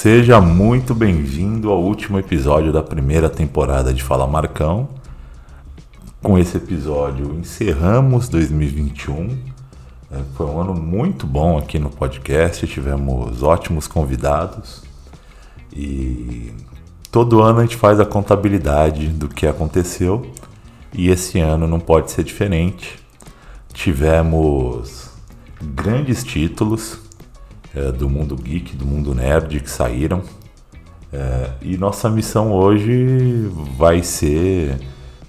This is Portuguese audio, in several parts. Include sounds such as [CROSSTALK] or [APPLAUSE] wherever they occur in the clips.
seja muito bem-vindo ao último episódio da primeira temporada de Fala Marcão. Com esse episódio encerramos 2021. É, foi um ano muito bom aqui no podcast, tivemos ótimos convidados e todo ano a gente faz a contabilidade do que aconteceu e esse ano não pode ser diferente. Tivemos grandes títulos é, do mundo geek, do mundo nerd que saíram. É, e nossa missão hoje vai ser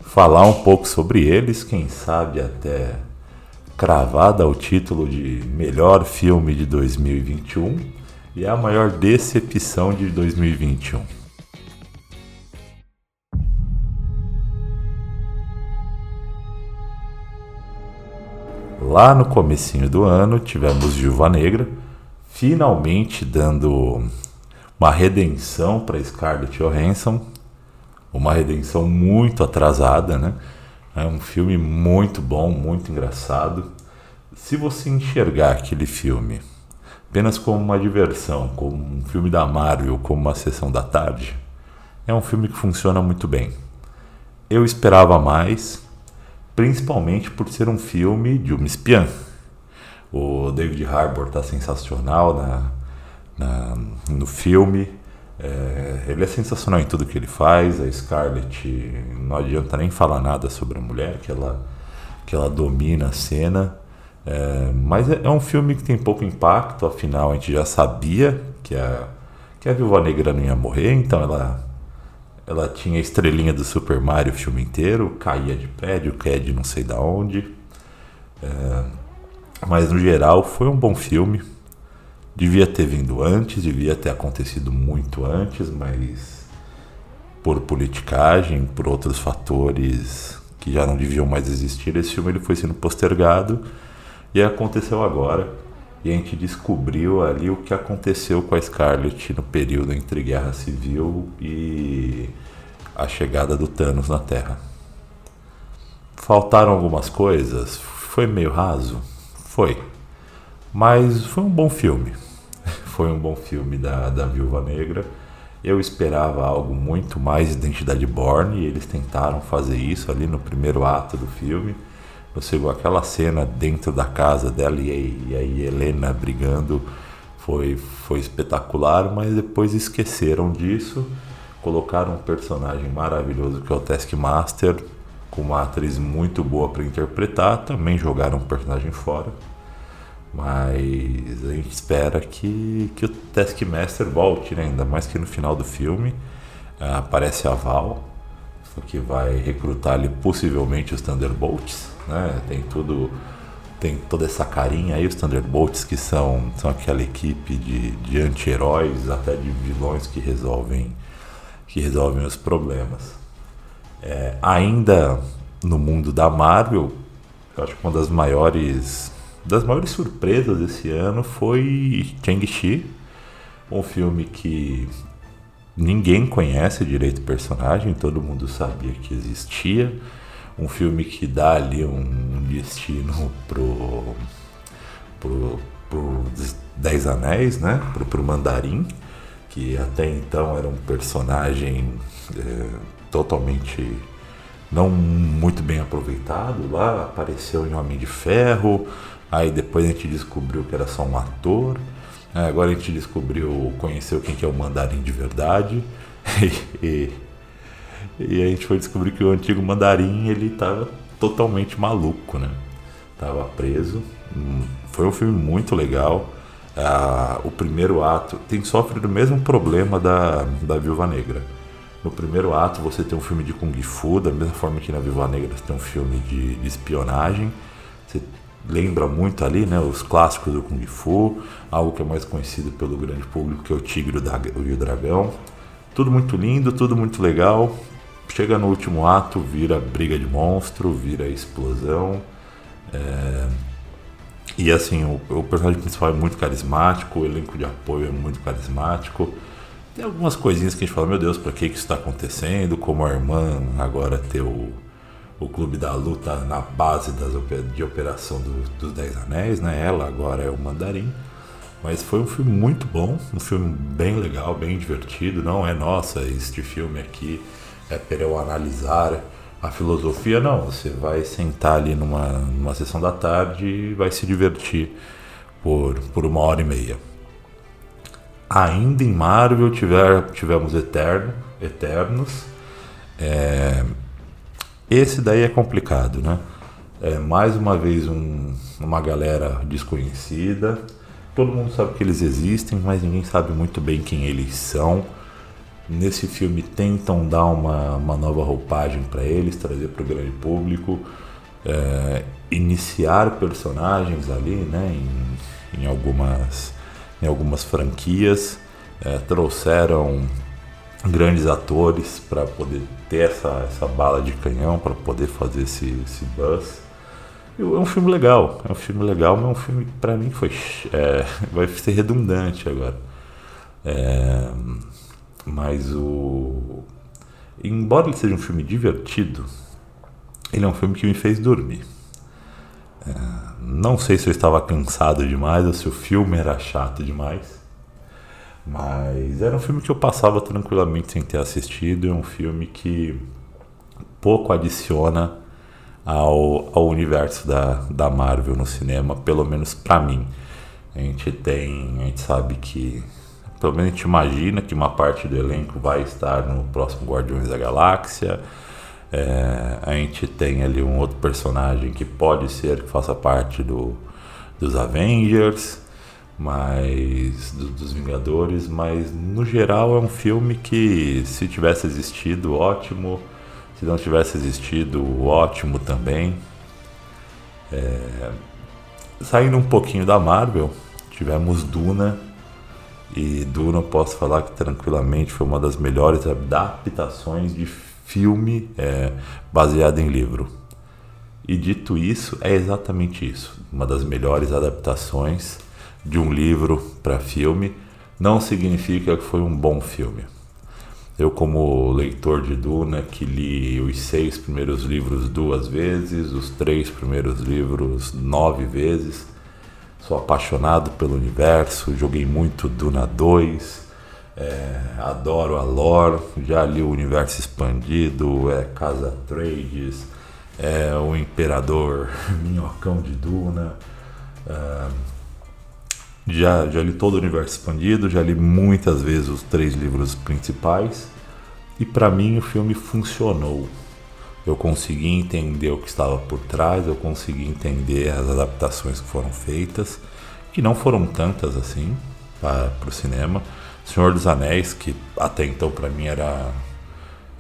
falar um pouco sobre eles, quem sabe até cravada o título de melhor filme de 2021 e a maior decepção de 2021. Lá no comecinho do ano tivemos Viúva Negra, finalmente dando uma redenção para Scarlett Johansson, uma redenção muito atrasada, né? É um filme muito bom, muito engraçado. Se você enxergar aquele filme apenas como uma diversão, como um filme da Marvel, como uma sessão da tarde, é um filme que funciona muito bem. Eu esperava mais, principalmente por ser um filme de uma espiã. O David Harbour está sensacional na, na, no filme. É, ele é sensacional em tudo que ele faz. A Scarlett, não adianta nem falar nada sobre a mulher, que ela, que ela domina a cena. É, mas é, é, um filme que tem pouco impacto, afinal a gente já sabia que a, que a Viúva Negra não ia morrer, então ela, ela tinha a estrelinha do Super Mario o filme inteiro, caía de prédio, caía de não sei da onde. É, mas no geral foi um bom filme. Devia ter vindo antes, devia ter acontecido muito antes, mas por politicagem, por outros fatores que já não deviam mais existir, esse filme ele foi sendo postergado e aconteceu agora. E a gente descobriu ali o que aconteceu com a Scarlett no período entre Guerra Civil e a chegada do Thanos na Terra. Faltaram algumas coisas, foi meio raso, foi. Mas foi um bom filme. [LAUGHS] Foi um bom filme da, da Viúva Negra. Eu esperava algo muito mais Identidade Born e eles tentaram fazer isso ali no primeiro ato do filme. Você viu aquela cena dentro da casa dela e, aí Helena brigando foi, foi espetacular, mas depois esqueceram disso. Colocaram um personagem maravilhoso que é o Taskmaster, com uma atriz muito boa para interpretar, também jogaram um personagem fora. Mas a gente espera que, que o Taskmaster volte, né? ainda mais que no final do filme uh, aparece a Val, que vai recrutar ali possivelmente os Thunderbolts. Né? Tem tudo, tem toda essa carinha aí, os Thunderbolts que são, são aquela equipe de, de anti-heróis, até de vilões que resolvem, que resolvem os problemas. É, ainda no mundo da Marvel, eu acho que uma das maiores das maiores surpresas desse ano foi Shang-Chi, um filme que ninguém conhece direito o personagem, todo mundo sabia que existia, um filme que dá ali um destino pro pro, pro Dez Anéis, né, pro, pro Mandarim, que até então era um personagem é, totalmente não muito bem aproveitado. Lá apareceu em Homem de Ferro, aí depois a gente descobriu que era só um ator. Agora a gente descobriu, conheceu quem que é o Mandarim de verdade. [LAUGHS] e, e a gente foi descobrir que o antigo Mandarim ele estava totalmente maluco, né? Tava preso. Hum, foi um filme muito legal. Ah, o primeiro ato tem sofre do mesmo problema da, da Viúva Negra no primeiro ato você tem um filme de Kung Fu, da mesma forma que na Viva Negra você tem um filme de, de espionagem. Você lembra muito ali, né, os clássicos do Kung Fu, algo que é mais conhecido pelo grande público, que é o Tigre e o Dragão. Tudo muito lindo, tudo muito legal. Chega no último ato, vira briga de monstro, vira explosão. É... E assim, o, o personagem principal é muito carismático, o elenco de apoio é muito carismático. Tem algumas coisinhas que a gente fala, meu Deus, por que, que isso está acontecendo? Como a irmã agora ter o, o clube da luta na base das, de operação do, dos Dez Anéis, né? Ela agora é o mandarim. Mas foi um filme muito bom, um filme bem legal, bem divertido. Não é nossa, este filme aqui é para eu analisar a filosofia, não. Você vai sentar ali numa, numa sessão da tarde e vai se divertir por, por uma hora e meia. Ainda em Marvel tiver, tivemos Eterno, Eternos. É, esse daí é complicado, né? É mais uma vez um, uma galera desconhecida. Todo mundo sabe que eles existem, mas ninguém sabe muito bem quem eles são. Nesse filme tentam dar uma, uma nova roupagem para eles, trazer para o grande público, é, iniciar personagens ali, né? Em, em algumas em algumas franquias, é, trouxeram grandes atores para poder ter essa, essa bala de canhão, para poder fazer esse, esse buzz. É um filme legal, é um filme legal, mas é um filme para mim foi é, [LAUGHS] vai ser redundante agora. É, mas o embora ele seja um filme divertido, ele é um filme que me fez dormir. Não sei se eu estava cansado demais ou se o filme era chato demais. Mas era um filme que eu passava tranquilamente sem ter assistido. É um filme que pouco adiciona ao, ao universo da, da Marvel no cinema, pelo menos para mim. A gente tem, a gente sabe que, pelo menos a gente imagina que uma parte do elenco vai estar no próximo Guardiões da Galáxia. É, a gente tem ali um outro personagem que pode ser que faça parte do, dos Avengers, mas do, dos Vingadores, mas no geral é um filme que se tivesse existido, ótimo. Se não tivesse existido, ótimo também. É, saindo um pouquinho da Marvel, tivemos Duna. E Duna, posso falar que tranquilamente foi uma das melhores adaptações de filme é, baseado em livro. E dito isso, é exatamente isso. Uma das melhores adaptações de um livro para filme não significa que foi um bom filme. Eu, como leitor de Duna, que li os seis primeiros livros duas vezes, os três primeiros livros nove vezes, sou apaixonado pelo universo, joguei muito Duna 2, é, adoro a lore, já li o universo expandido, é Casa Trades, é o Imperador [LAUGHS] Minhocão de Duna. É, já, já li todo o universo expandido, já li muitas vezes os três livros principais e para mim o filme funcionou. Eu consegui entender o que estava por trás, eu consegui entender as adaptações que foram feitas, que não foram tantas assim para o cinema Senhor dos Anéis, que até então para mim era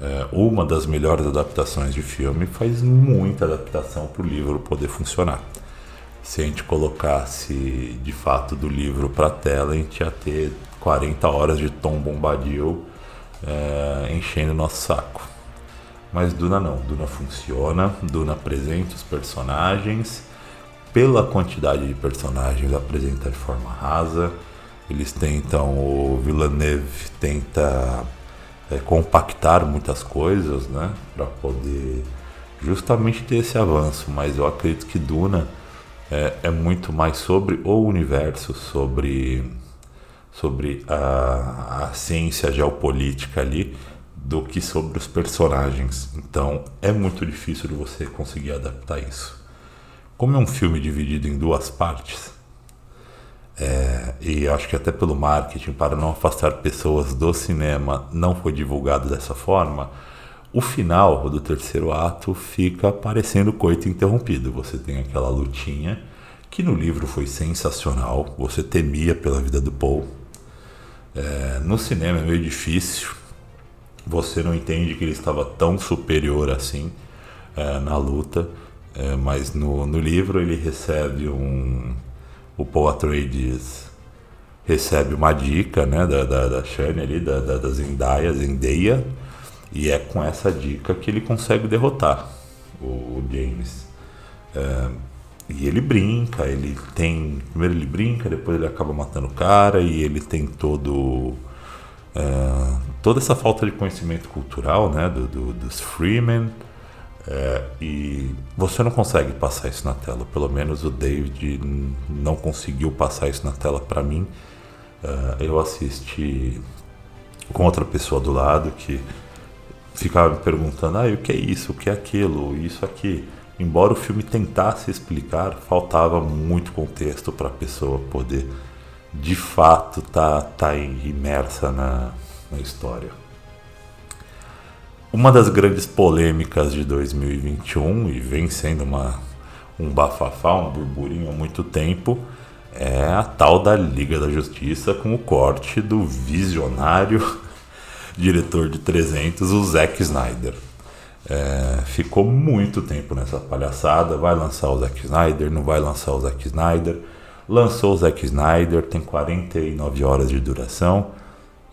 é, uma das melhores adaptações de filme, faz muita adaptação para o livro poder funcionar. Se a gente colocasse de fato do livro para tela, a gente ia ter 40 horas de Tom Bombadil é, enchendo nosso saco. Mas Duna não, Duna funciona, Duna apresenta os personagens, pela quantidade de personagens apresenta de forma rasa eles tentam, o Villeneuve tenta é, compactar muitas coisas, né, para poder justamente ter esse avanço. Mas eu acredito que Duna é, é muito mais sobre o universo, sobre sobre a, a ciência geopolítica ali do que sobre os personagens. Então é muito difícil de você conseguir adaptar isso. Como é um filme dividido em duas partes, é, e acho que até pelo marketing, para não afastar pessoas do cinema, não foi divulgado dessa forma. O final do terceiro ato fica parecendo coito interrompido. Você tem aquela lutinha que no livro foi sensacional. Você temia pela vida do Paul. É, no cinema é meio difícil. Você não entende que ele estava tão superior assim é, na luta. É, mas no, no livro ele recebe um o Paul Atreides recebe uma dica né, da, da, da Shane ali, da, da, da Zendaya, Zendaya, e é com essa dica que ele consegue derrotar o, o James. É, e ele brinca, ele tem. Primeiro ele brinca, depois ele acaba matando o cara e ele tem todo. É, toda essa falta de conhecimento cultural né, do, do dos Freemen. É, e você não consegue passar isso na tela. Pelo menos o David não conseguiu passar isso na tela para mim. É, eu assisti com outra pessoa do lado que ficava me perguntando: ah, o que é isso, o que é aquilo, isso aqui. Embora o filme tentasse explicar, faltava muito contexto para a pessoa poder de fato estar tá, tá imersa na, na história. Uma das grandes polêmicas de 2021, e vem sendo uma, um bafafá, um burburinho há muito tempo, é a tal da Liga da Justiça com o corte do visionário [LAUGHS] diretor de 300, o Zack Snyder. É, ficou muito tempo nessa palhaçada. Vai lançar o Zack Snyder, não vai lançar o Zack Snyder. Lançou o Zack Snyder, tem 49 horas de duração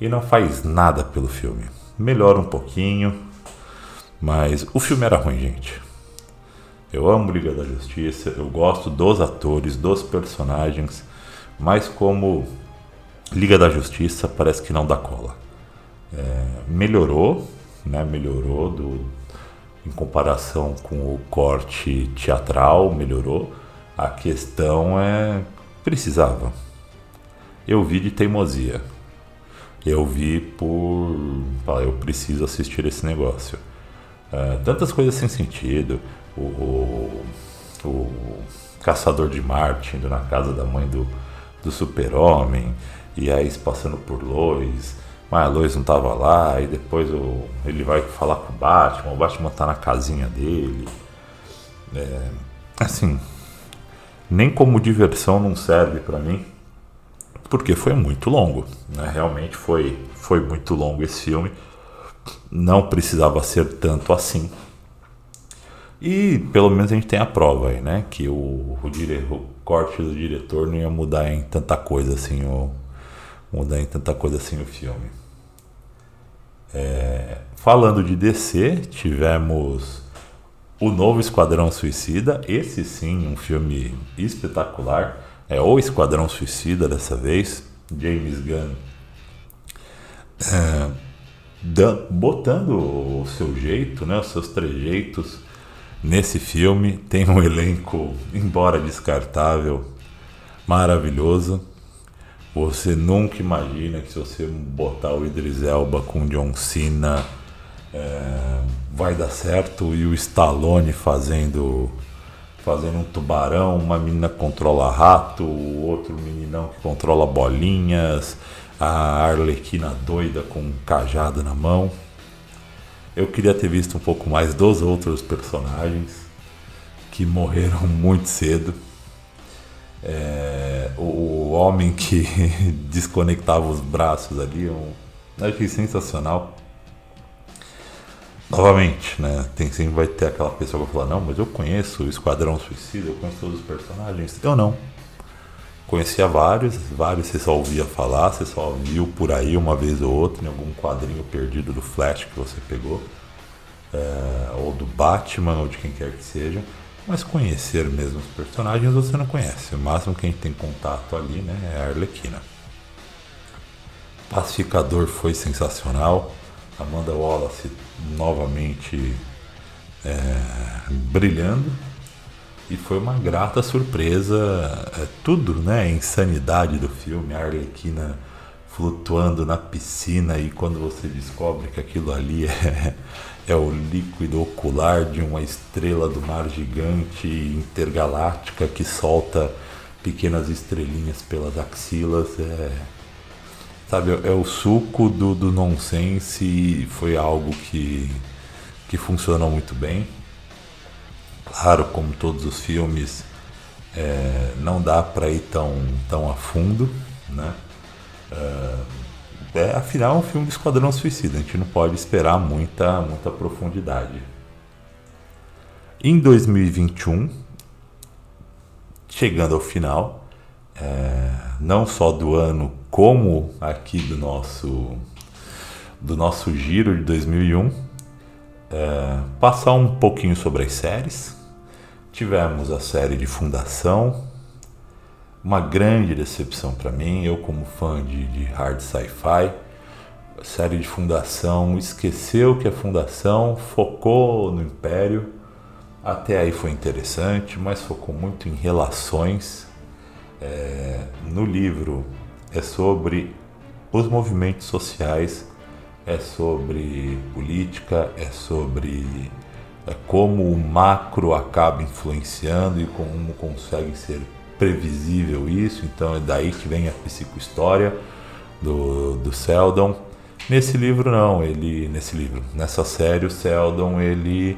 e não faz nada pelo filme. Melhora um pouquinho, mas o filme era ruim, gente. Eu amo Liga da Justiça, eu gosto dos atores, dos personagens, mas como Liga da Justiça parece que não dá cola. É, melhorou, né? Melhorou do, em comparação com o corte teatral, melhorou. A questão é precisava. Eu vi de teimosia. Eu vi por, eu preciso assistir esse negócio. Uh, tantas coisas sem sentido. O, o, o, caçador de Marte indo na casa da mãe do, do super-homem, e aí passando por Lois, mas a Lois não tava lá, e depois o, ele vai falar com o Batman, o Batman tá na casinha dele. É, assim, nem como diversão não serve para mim, porque foi muito longo, né? Realmente foi, foi muito longo esse filme não precisava ser tanto assim. E pelo menos a gente tem a prova aí, né? Que o, o, dire, o corte do diretor não ia mudar em tanta coisa assim, o, mudar em tanta coisa assim o filme. É, falando de DC, tivemos o novo Esquadrão Suicida. Esse sim, um filme espetacular. É o Esquadrão Suicida dessa vez. James Gunn. É, botando o seu jeito, né, os seus trejeitos nesse filme. Tem um elenco, embora descartável, maravilhoso. Você nunca imagina que se você botar o Idris Elba com John Cena é, vai dar certo e o Stallone fazendo fazendo um tubarão, uma menina controla rato, o outro meninão que controla bolinhas a Arlequina doida com um cajado na mão. Eu queria ter visto um pouco mais dos outros personagens que morreram [LAUGHS] muito cedo. É, o, o, homem que [LAUGHS] desconectava os braços ali, um, achei sensacional. Novamente, né? Tem sempre vai ter aquela pessoa que vai falar, não, mas eu conheço o Esquadrão Suicida, eu conheço todos os personagens. Eu não. Conhecia vários, vários você só ouvia falar, você só viu por aí uma vez ou outra em algum quadrinho perdido do Flash que você pegou, é, ou do Batman, ou de quem quer que seja. Mas conhecer mesmo os personagens você não conhece. O máximo que a gente tem contato ali né, é a Arlequina. Pacificador foi sensacional. Amanda Wallace novamente é, brilhando e foi uma grata surpresa, é, tudo, né? A insanidade do filme, a Arlequina flutuando na piscina e quando você descobre que aquilo ali [LAUGHS] é, é o líquido ocular de uma estrela do mar gigante intergaláctica que solta pequenas estrelinhas pelas axilas, é, sabe, é o suco do, do nonsense e foi algo que, que funcionou muito bem. Claro, como todos os filmes, é, não dá para ir tão, tão a fundo, né? É, é, afinal, é um filme de Esquadrão Suicida, a gente não pode esperar muita, muita profundidade. Em 2021, chegando ao final, é, não só do ano, como aqui do nosso, do nosso giro de 2001, é, passar um pouquinho sobre as séries, Tivemos a série de Fundação, uma grande decepção para mim, eu como fã de, de hard sci-fi. A série de Fundação esqueceu que a Fundação focou no Império, Até aí foi interessante, mas focou muito em relações. É, no livro é sobre os movimentos sociais, é sobre política, é sobre como o macro acaba influenciando e como consegue ser previsível isso. Então é daí que vem a psicohistória do, do Seldon. Nesse livro não, ele nesse livro, nessa série o Seldon ele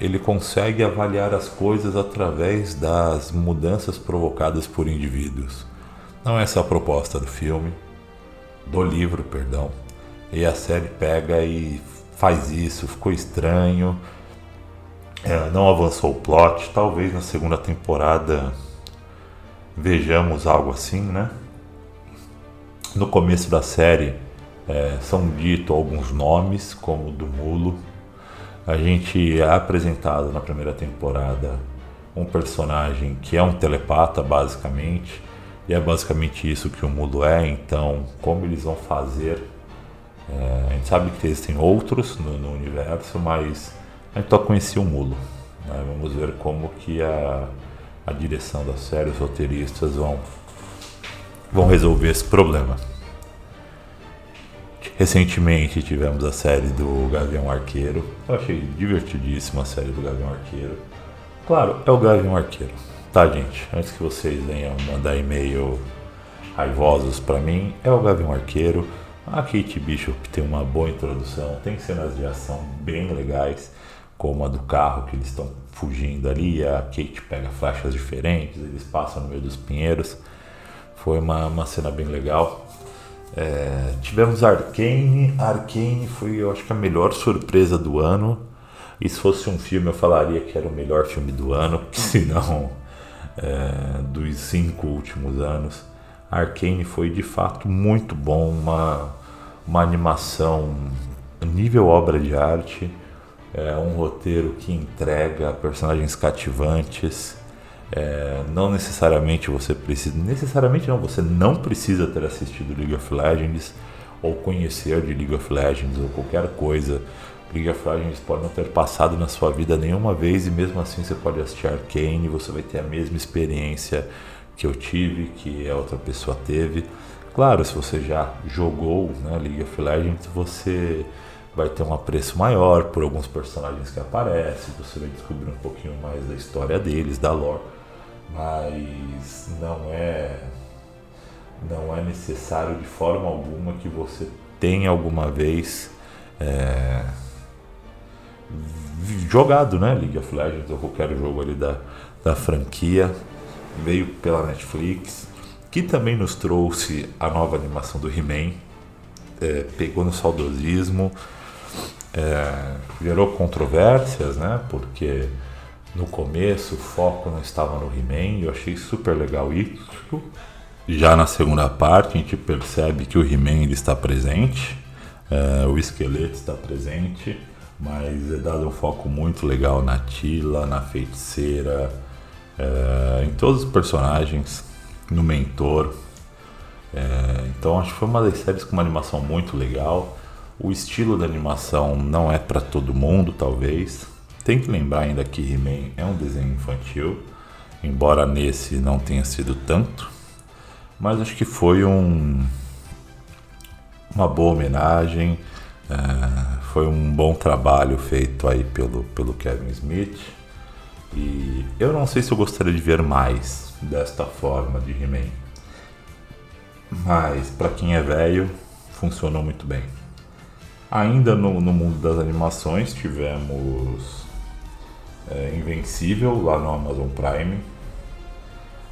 ele consegue avaliar as coisas através das mudanças provocadas por indivíduos. Não é essa a proposta do filme, do livro, perdão. E a série pega e faz isso, ficou estranho. É, não avançou o plot. Talvez na segunda temporada vejamos algo assim, né? No começo da série é, são ditos alguns nomes, como o do Mulo. A gente é apresentado na primeira temporada um personagem que é um telepata, basicamente, e é basicamente isso que o Mulo é. Então, como eles vão fazer? É, a gente sabe que existem outros no, no, universo, mas a gente só conhecia o Mulo. Né? Vamos ver como que a, a direção da série, os roteiristas vão, vão resolver esse problema. Recentemente tivemos a série do Gavião Arqueiro. Eu achei divertidíssima a série do Gavião Arqueiro. Claro, é o Gavião Arqueiro. Tá, gente? Antes que vocês venham mandar e-mail raivosos para mim, é o Gavião Arqueiro. A Kate Bishop tem uma boa introdução, tem cenas de ação bem legais, como a do carro que eles estão fugindo ali. A Kate pega flechas diferentes, eles passam no meio dos pinheiros. Foi uma, uma cena bem legal. É, tivemos Arkane. Arkane foi, eu acho que a melhor surpresa do ano. E se fosse um filme, eu falaria que era o melhor filme do ano, [LAUGHS] se não é, dos cinco últimos anos. Arkane foi de fato muito bom, uma, uma animação nível obra de arte, é um roteiro que entrega personagens cativantes. É, não necessariamente você precisa, necessariamente não, você não precisa ter assistido League of Legends ou conhecer de League of Legends ou qualquer coisa. League of Legends pode não ter passado na sua vida nenhuma vez e mesmo assim você pode assistir Arcane, você vai ter a mesma experiência que eu tive, que a outra pessoa teve. Claro, se você já jogou né, League of Legends, você vai ter um apreço maior por alguns personagens que aparecem, você vai descobrir um pouquinho mais da história deles, da lore mas não é não é necessário de forma alguma que você tenha alguma vez é, jogado, né, League of Legends ou qualquer jogo ali da, da franquia, veio pela Netflix, que também nos trouxe a nova animação do He-Man, é, pegou no saudosismo, é, gerou controvérsias, né, porque no começo o foco não estava no He-Man, eu achei super legal isso. Já na segunda parte a gente percebe que o He-Man está presente, é, o esqueleto está presente, mas é dado um foco muito legal na Tila, na feiticeira, é, em todos os personagens, no mentor. É, então acho que foi uma das séries com uma animação muito legal. O estilo da animação não é para todo mundo, talvez. Tem que lembrar ainda que He-Man é um desenho infantil, embora nesse não tenha sido tanto, mas acho que foi um, uma boa homenagem, é, foi um bom trabalho feito aí pelo, pelo Kevin Smith. E eu não sei se eu gostaria de ver mais desta forma de He-Man. Mas para quem é velho, funcionou muito bem. Ainda no, no mundo das animações tivemos é, Invencível lá no Amazon Prime.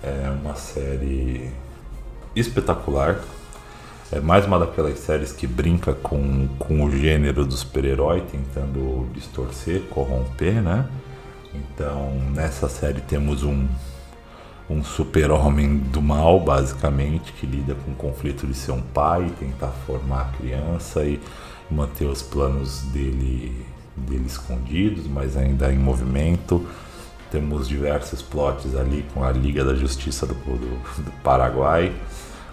É uma série espetacular. É mais uma daquelas séries que brinca com, com o gênero do super-herói, tentando distorcer, corromper, né? Então, nessa série temos um, um super-homem do mal, basicamente, que lida com o conflito de ser um pai, tentar formar a criança e manter os planos dele dele escondidos, mas ainda em movimento. Temos diversos plots ali com a Liga da Justiça do, do, do Paraguai,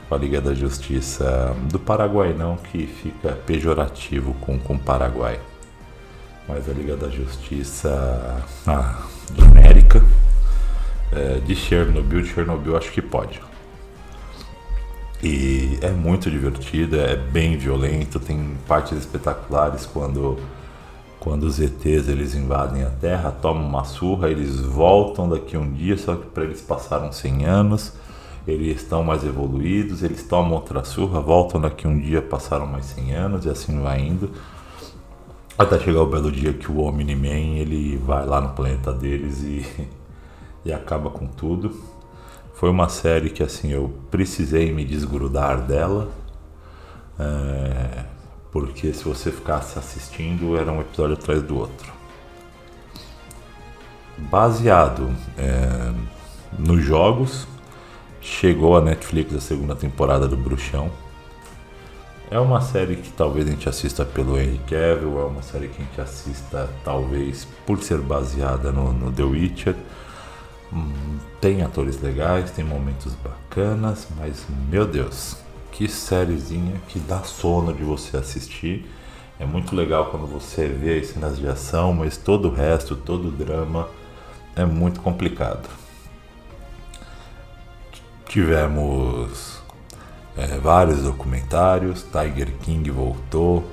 com a Liga da Justiça do Paraguai não, que fica pejorativo com o Paraguai. mas a Liga da Justiça ah, genérica. É, de Chernobyl, de Chernobyl acho que pode. E é muito divertida, é bem violento, tem partes espetaculares quando quando os ETs eles invadem a Terra, tomam uma surra, eles voltam daqui um dia, só que para eles passaram 100 anos, eles estão mais evoluídos, eles tomam outra surra, voltam daqui um dia, passaram mais 100 anos e assim vai indo. Até chegar o belo dia que o Omni-Man ele vai lá no planeta deles e, [LAUGHS] e acaba com tudo. Foi uma série que assim eu precisei me desgrudar dela. É, porque se você ficasse assistindo era um episódio atrás do outro. Baseado é, nos jogos, chegou a Netflix a segunda temporada do Bruxão. É uma série que talvez a gente assista pelo Henry Cavill, é uma série que a gente assista talvez por ser baseada no, no The Witcher. Hum, tem atores legais, tem momentos bacanas, mas meu Deus, que sériezinha que dá sono de você assistir. É muito legal quando você vê as cenas de ação, mas todo o resto, todo o drama é muito complicado. Tivemos é, vários documentários, Tiger King voltou,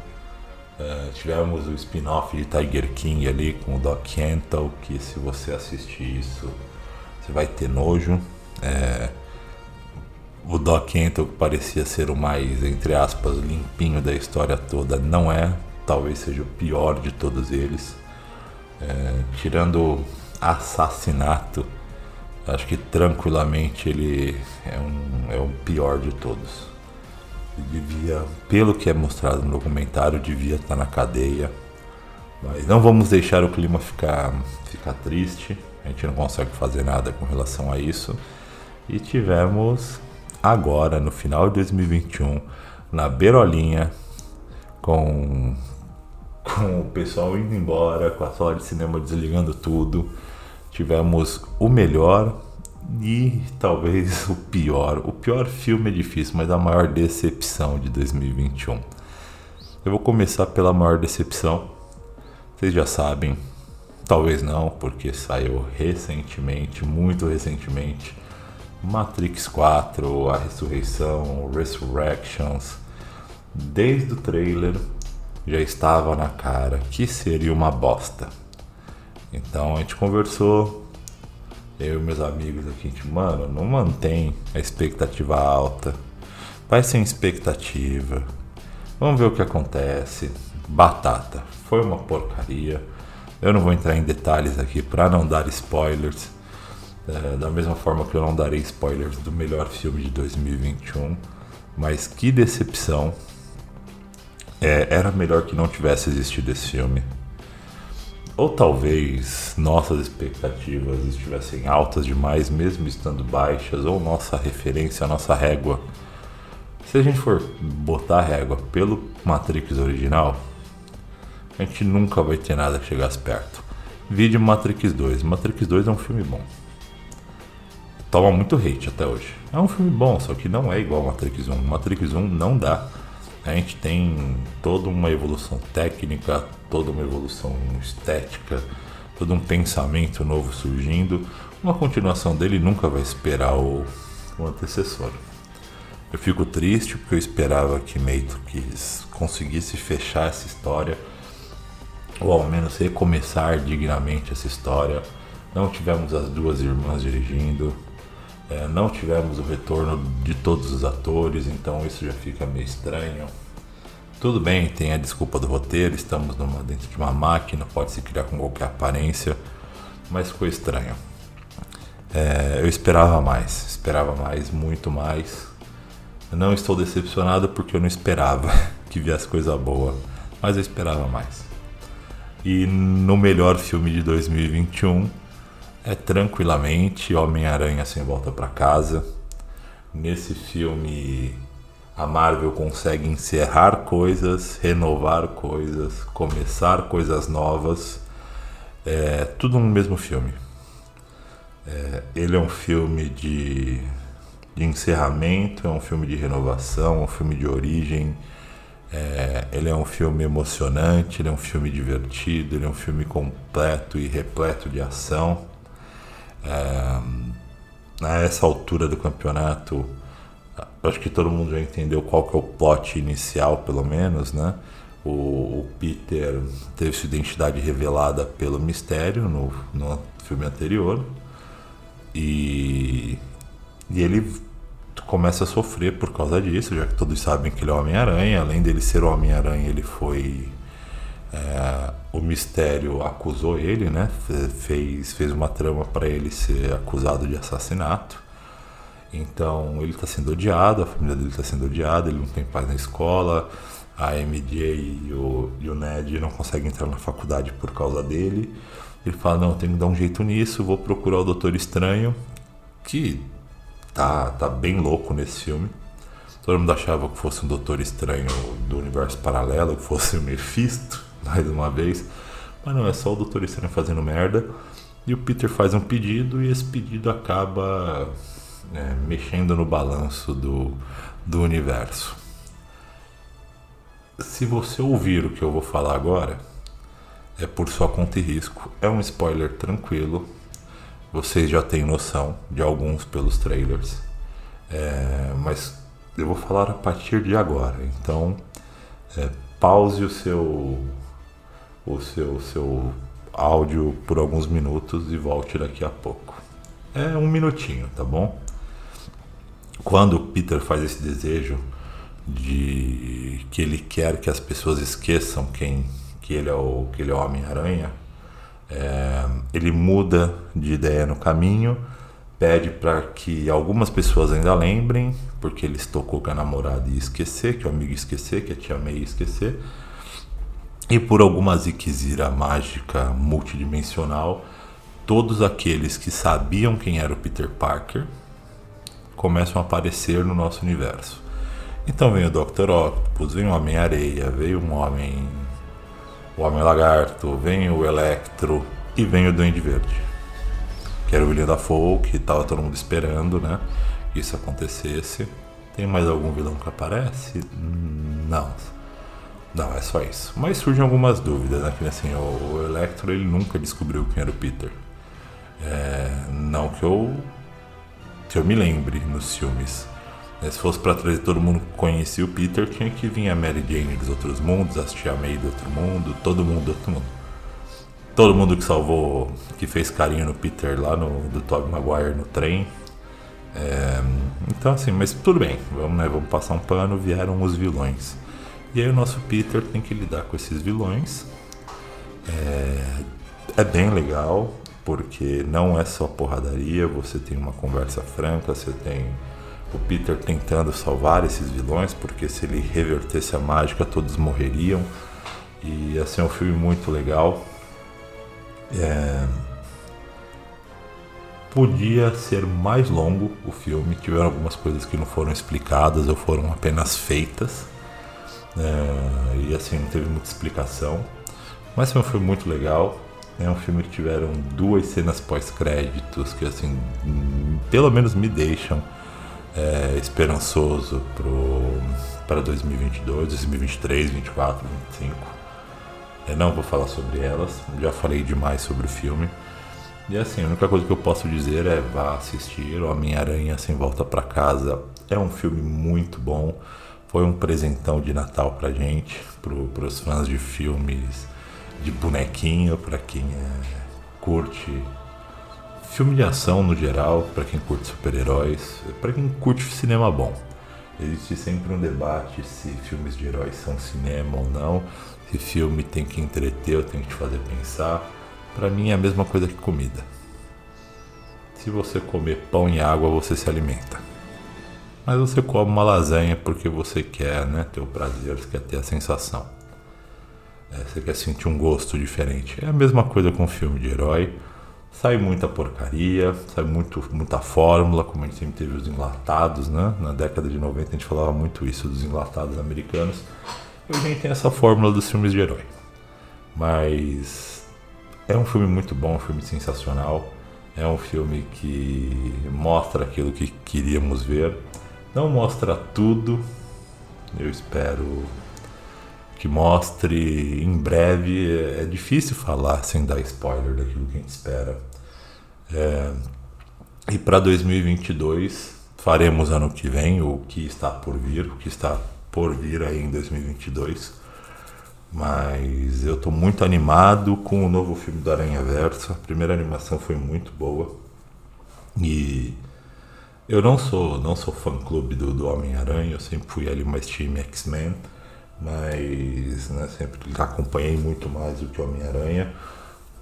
é, tivemos o spin-off de Tiger King ali com o Doc Antle, que se você assistir isso você vai ter nojo. É, o Doc Antle, que parecia ser o mais, entre aspas, limpinho da história toda, não é. Talvez seja o pior de todos eles. É, tirando assassinato, acho que tranquilamente ele é, um, é o pior de todos. Ele devia, pelo que é mostrado no documentário, devia estar na cadeia. Mas não vamos deixar o clima ficar, ficar triste. A gente não consegue fazer nada com relação a isso. E tivemos agora, no final de 2021, na Beirolinha, com, com o pessoal indo embora, com a sala de cinema desligando tudo. Tivemos o melhor e talvez [LAUGHS] o pior. O pior filme é difícil, mas a maior decepção de 2021. Eu vou começar pela maior decepção. Vocês já sabem, Talvez não, porque saiu recentemente, muito recentemente, Matrix 4, A Ressurreição, Resurrections. Desde o trailer já estava na cara que seria uma bosta. Então a gente conversou, eu e meus amigos aqui, a gente, mano, não mantém a expectativa alta. Vai sem expectativa. Vamos ver o que acontece. Batata. Foi uma porcaria eu não vou entrar em detalhes aqui para não dar spoilers. É, da mesma forma que eu não darei spoilers do melhor filme de 2021. Mas que decepção. É, era melhor que não tivesse existido esse filme. Ou talvez nossas expectativas estivessem altas demais, mesmo estando baixas, ou nossa referência, nossa régua. Se a gente for botar a régua pelo Matrix original, a gente nunca vai ter nada que chegasse perto. Vídeo Matrix 2. Matrix 2 é um filme bom. Toma muito hate até hoje. É um filme bom, só que não é igual Matrix 1. Matrix 1 não dá. A gente tem toda uma evolução técnica, toda uma evolução estética, todo um pensamento novo surgindo. Uma continuação dele nunca vai esperar o, o antecessor. Eu fico triste porque eu esperava que Matrix conseguisse fechar essa história ou ao menos recomeçar dignamente essa história. Não tivemos as duas irmãs dirigindo, é, não tivemos o retorno de todos os atores, então isso já fica meio estranho. Tudo bem, tem a desculpa do roteiro, estamos numa, dentro de uma máquina, pode se criar com qualquer aparência, mas ficou estranho. É, eu esperava mais, esperava mais, muito mais. Eu não estou decepcionado porque eu não esperava [LAUGHS] que viesse coisa boa, mas eu esperava mais. E no melhor filme de 2021 é tranquilamente Homem-Aranha sem volta para casa. Nesse filme a Marvel consegue encerrar coisas, renovar coisas, começar coisas novas. É tudo no mesmo filme. É, ele é um filme de, de encerramento, é um filme de renovação, é um filme de origem, É, ele é um filme emocionante, ele é um filme divertido, ele é um filme completo e repleto de ação. É, a essa altura do campeonato, acho que todo mundo já entendeu qual que é o plot inicial, pelo menos, né? O, o Peter teve sua identidade revelada pelo mistério no, no filme anterior e, e ele começa a sofrer por causa disso, já que todos sabem que ele é Homem-Aranha. Além dele ser o Homem-Aranha, ele foi. É, o mistério acusou ele, né? Fez, fez uma trama para ele ser acusado de assassinato. Então ele está sendo odiado, a família dele está sendo odiada, ele não tem paz na escola, a MJ e o, e o Ned não conseguem entrar na faculdade por causa dele. Ele fala, não, tenho que dar um jeito nisso, vou procurar o Doutor Estranho, que tá, tá bem louco nesse filme. Todo mundo achava que fosse um Doutor Estranho do universo paralelo, que fosse o Mephisto, [LAUGHS] mais uma vez. Mas não, é só o Doutor Estranho fazendo merda. E o Peter faz um pedido e esse pedido acaba é, mexendo no balanço do, do universo. Se você ouvir o que eu vou falar agora, é por sua conta e risco. É um spoiler tranquilo, vocês já têm noção de alguns pelos trailers, é, mas eu vou falar a partir de agora. Então, é, pause o seu, o seu, seu áudio por alguns minutos e volte daqui a pouco. É um minutinho, tá bom? Quando Peter faz esse desejo de que ele quer que as pessoas esqueçam quem que ele é o que ele é o Homem-Aranha, é, ele muda de ideia no caminho, pede para que algumas pessoas ainda lembrem, porque ele estocou com a namorada e esquecer, que o amigo esquecer, que a tia May esquecer. E por alguma ziquezira mágica multidimensional, todos aqueles que sabiam quem era o Peter Parker começam a aparecer no nosso universo. Então vem o Dr. Octopus, vem o Homem-Areia, veio um Homem o Homem-Lagarto, vem o Electro e vem o Duende Verde. Que era o William da Folk, que tava todo mundo esperando, né? Que isso acontecesse. Tem mais algum vilão que aparece? Não. Não, é só isso. Mas surgem algumas dúvidas, né? Que assim, o, o Electro ele nunca descobriu quem era o Peter. É, não que eu que eu me lembre nos filmes. Né, se fosse para trazer todo mundo que conhecia o Peter, tinha que vir a Mary Jane dos outros mundos, a Tia May do outro mundo, todo mundo do outro mundo. Todo mundo que salvou, que fez carinho no Peter lá no do Tobey Maguire no trem. É, então assim, mas tudo bem, vamos, né, vamos passar um pano, vieram os vilões. E aí o nosso Peter tem que lidar com esses vilões. É, é bem legal, porque não é só porradaria, você tem uma conversa franca, você tem o Peter tentando salvar esses vilões, porque se ele revertesse a mágica, todos morreriam. E assim é um filme muito legal. É... Podia ser mais longo o filme, tiveram algumas coisas que não foram explicadas ou foram apenas feitas. É... E assim, não teve muita explicação. Mas é um filme muito legal. É um filme que tiveram duas cenas pós-créditos que assim, pelo menos me deixam é, esperançoso para 2022, 2023, 2024, 2025. Eu não vou falar sobre elas, já falei demais sobre o filme. E assim, a única coisa que eu posso dizer é vá assistir Homem-Aranha Sem Volta para Casa. É um filme muito bom. Foi um presentão de Natal pra gente, para os fãs de filmes de bonequinho, para quem é, curte Filme de ação no geral, para quem curte super-heróis, para quem curte cinema bom. Existe sempre um debate se filmes de heróis são cinema ou não, se filme tem que entreter ou tem que te fazer pensar. Para mim é a mesma coisa que comida. Se você comer pão e água, você se alimenta. Mas você come uma lasanha porque você quer né, ter o prazer, você quer ter a sensação. É, você quer sentir um gosto diferente. É a mesma coisa com filme de herói Sai muita porcaria, sai muito, muita fórmula, como a gente sempre teve os enlatados, né? Na década de 90 a gente falava muito isso dos enlatados americanos. E a gente tem essa fórmula dos filmes de herói. Mas é um filme muito bom, um filme sensacional. É um filme que mostra aquilo que queríamos ver. Não mostra tudo. Eu espero que mostre em breve. É, é difícil falar sem dar spoiler daquilo que a gente espera. É, e para 2022 faremos ano que vem o que está por vir, o que está por vir aí em 2022. Mas eu estou muito animado com o novo filme do Aranha Verso. A primeira animação foi muito boa. E eu não sou não sou fã clube do, do Homem-Aranha, eu sempre fui ali mais time X-Men, mas né, sempre acompanhei muito mais do que Homem-Aranha.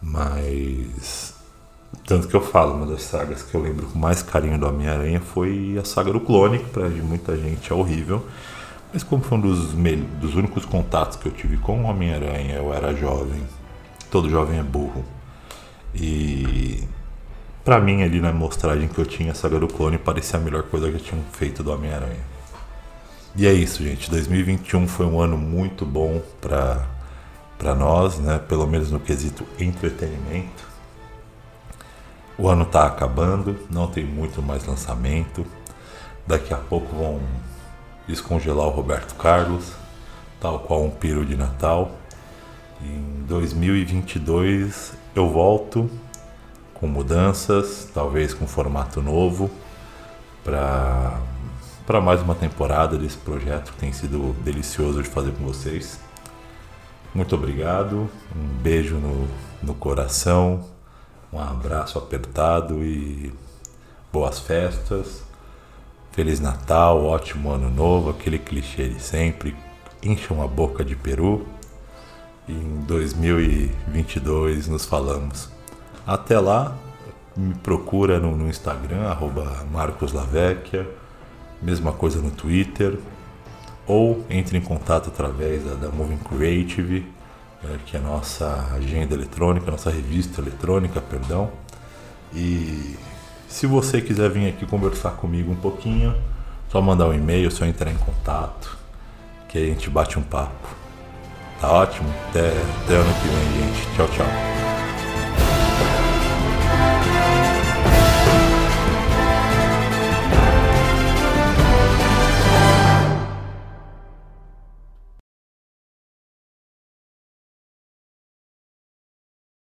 Mas tanto que eu falo, uma das sagas que eu lembro com mais carinho do Homem-Aranha foi a saga do clone, que pra muita gente é horrível. Mas como foi um dos, dos únicos contatos que eu tive com o Homem-Aranha, eu era jovem. Todo jovem é burro. E para mim ali na mostragem que eu tinha, a saga do clone parecia a melhor coisa que eu tinha feito do Homem-Aranha. E é isso, gente. 2021 foi um ano muito bom para para nós, né? Pelo menos no quesito entretenimento. O ano tá acabando, não tem muito mais lançamento. Daqui a pouco vão descongelar o Roberto Carlos, tal qual um peru de Natal. Em 2022 eu volto com mudanças, talvez com formato novo, para para mais uma temporada desse projeto que tem sido delicioso de fazer com vocês. Muito obrigado, um beijo no, no coração, um abraço apertado e boas festas. Feliz Natal, ótimo ano novo, aquele clichê de sempre. Encham a boca de peru. E em 2022 nos falamos. Até lá, me procura no, no Instagram, arroba Marcos Lavecchia, mesma coisa no Twitter, ou entre em contato através da, da Moving Creative, é, que é a nossa agenda eletrônica, nossa revista eletrônica, perdão. E se você quiser vir aqui conversar comigo um pouquinho, só mandar um e-mail, só entrar em contato, que a gente bate um papo. Tá ótimo? Até, até ano que vem, gente. Tchau, tchau.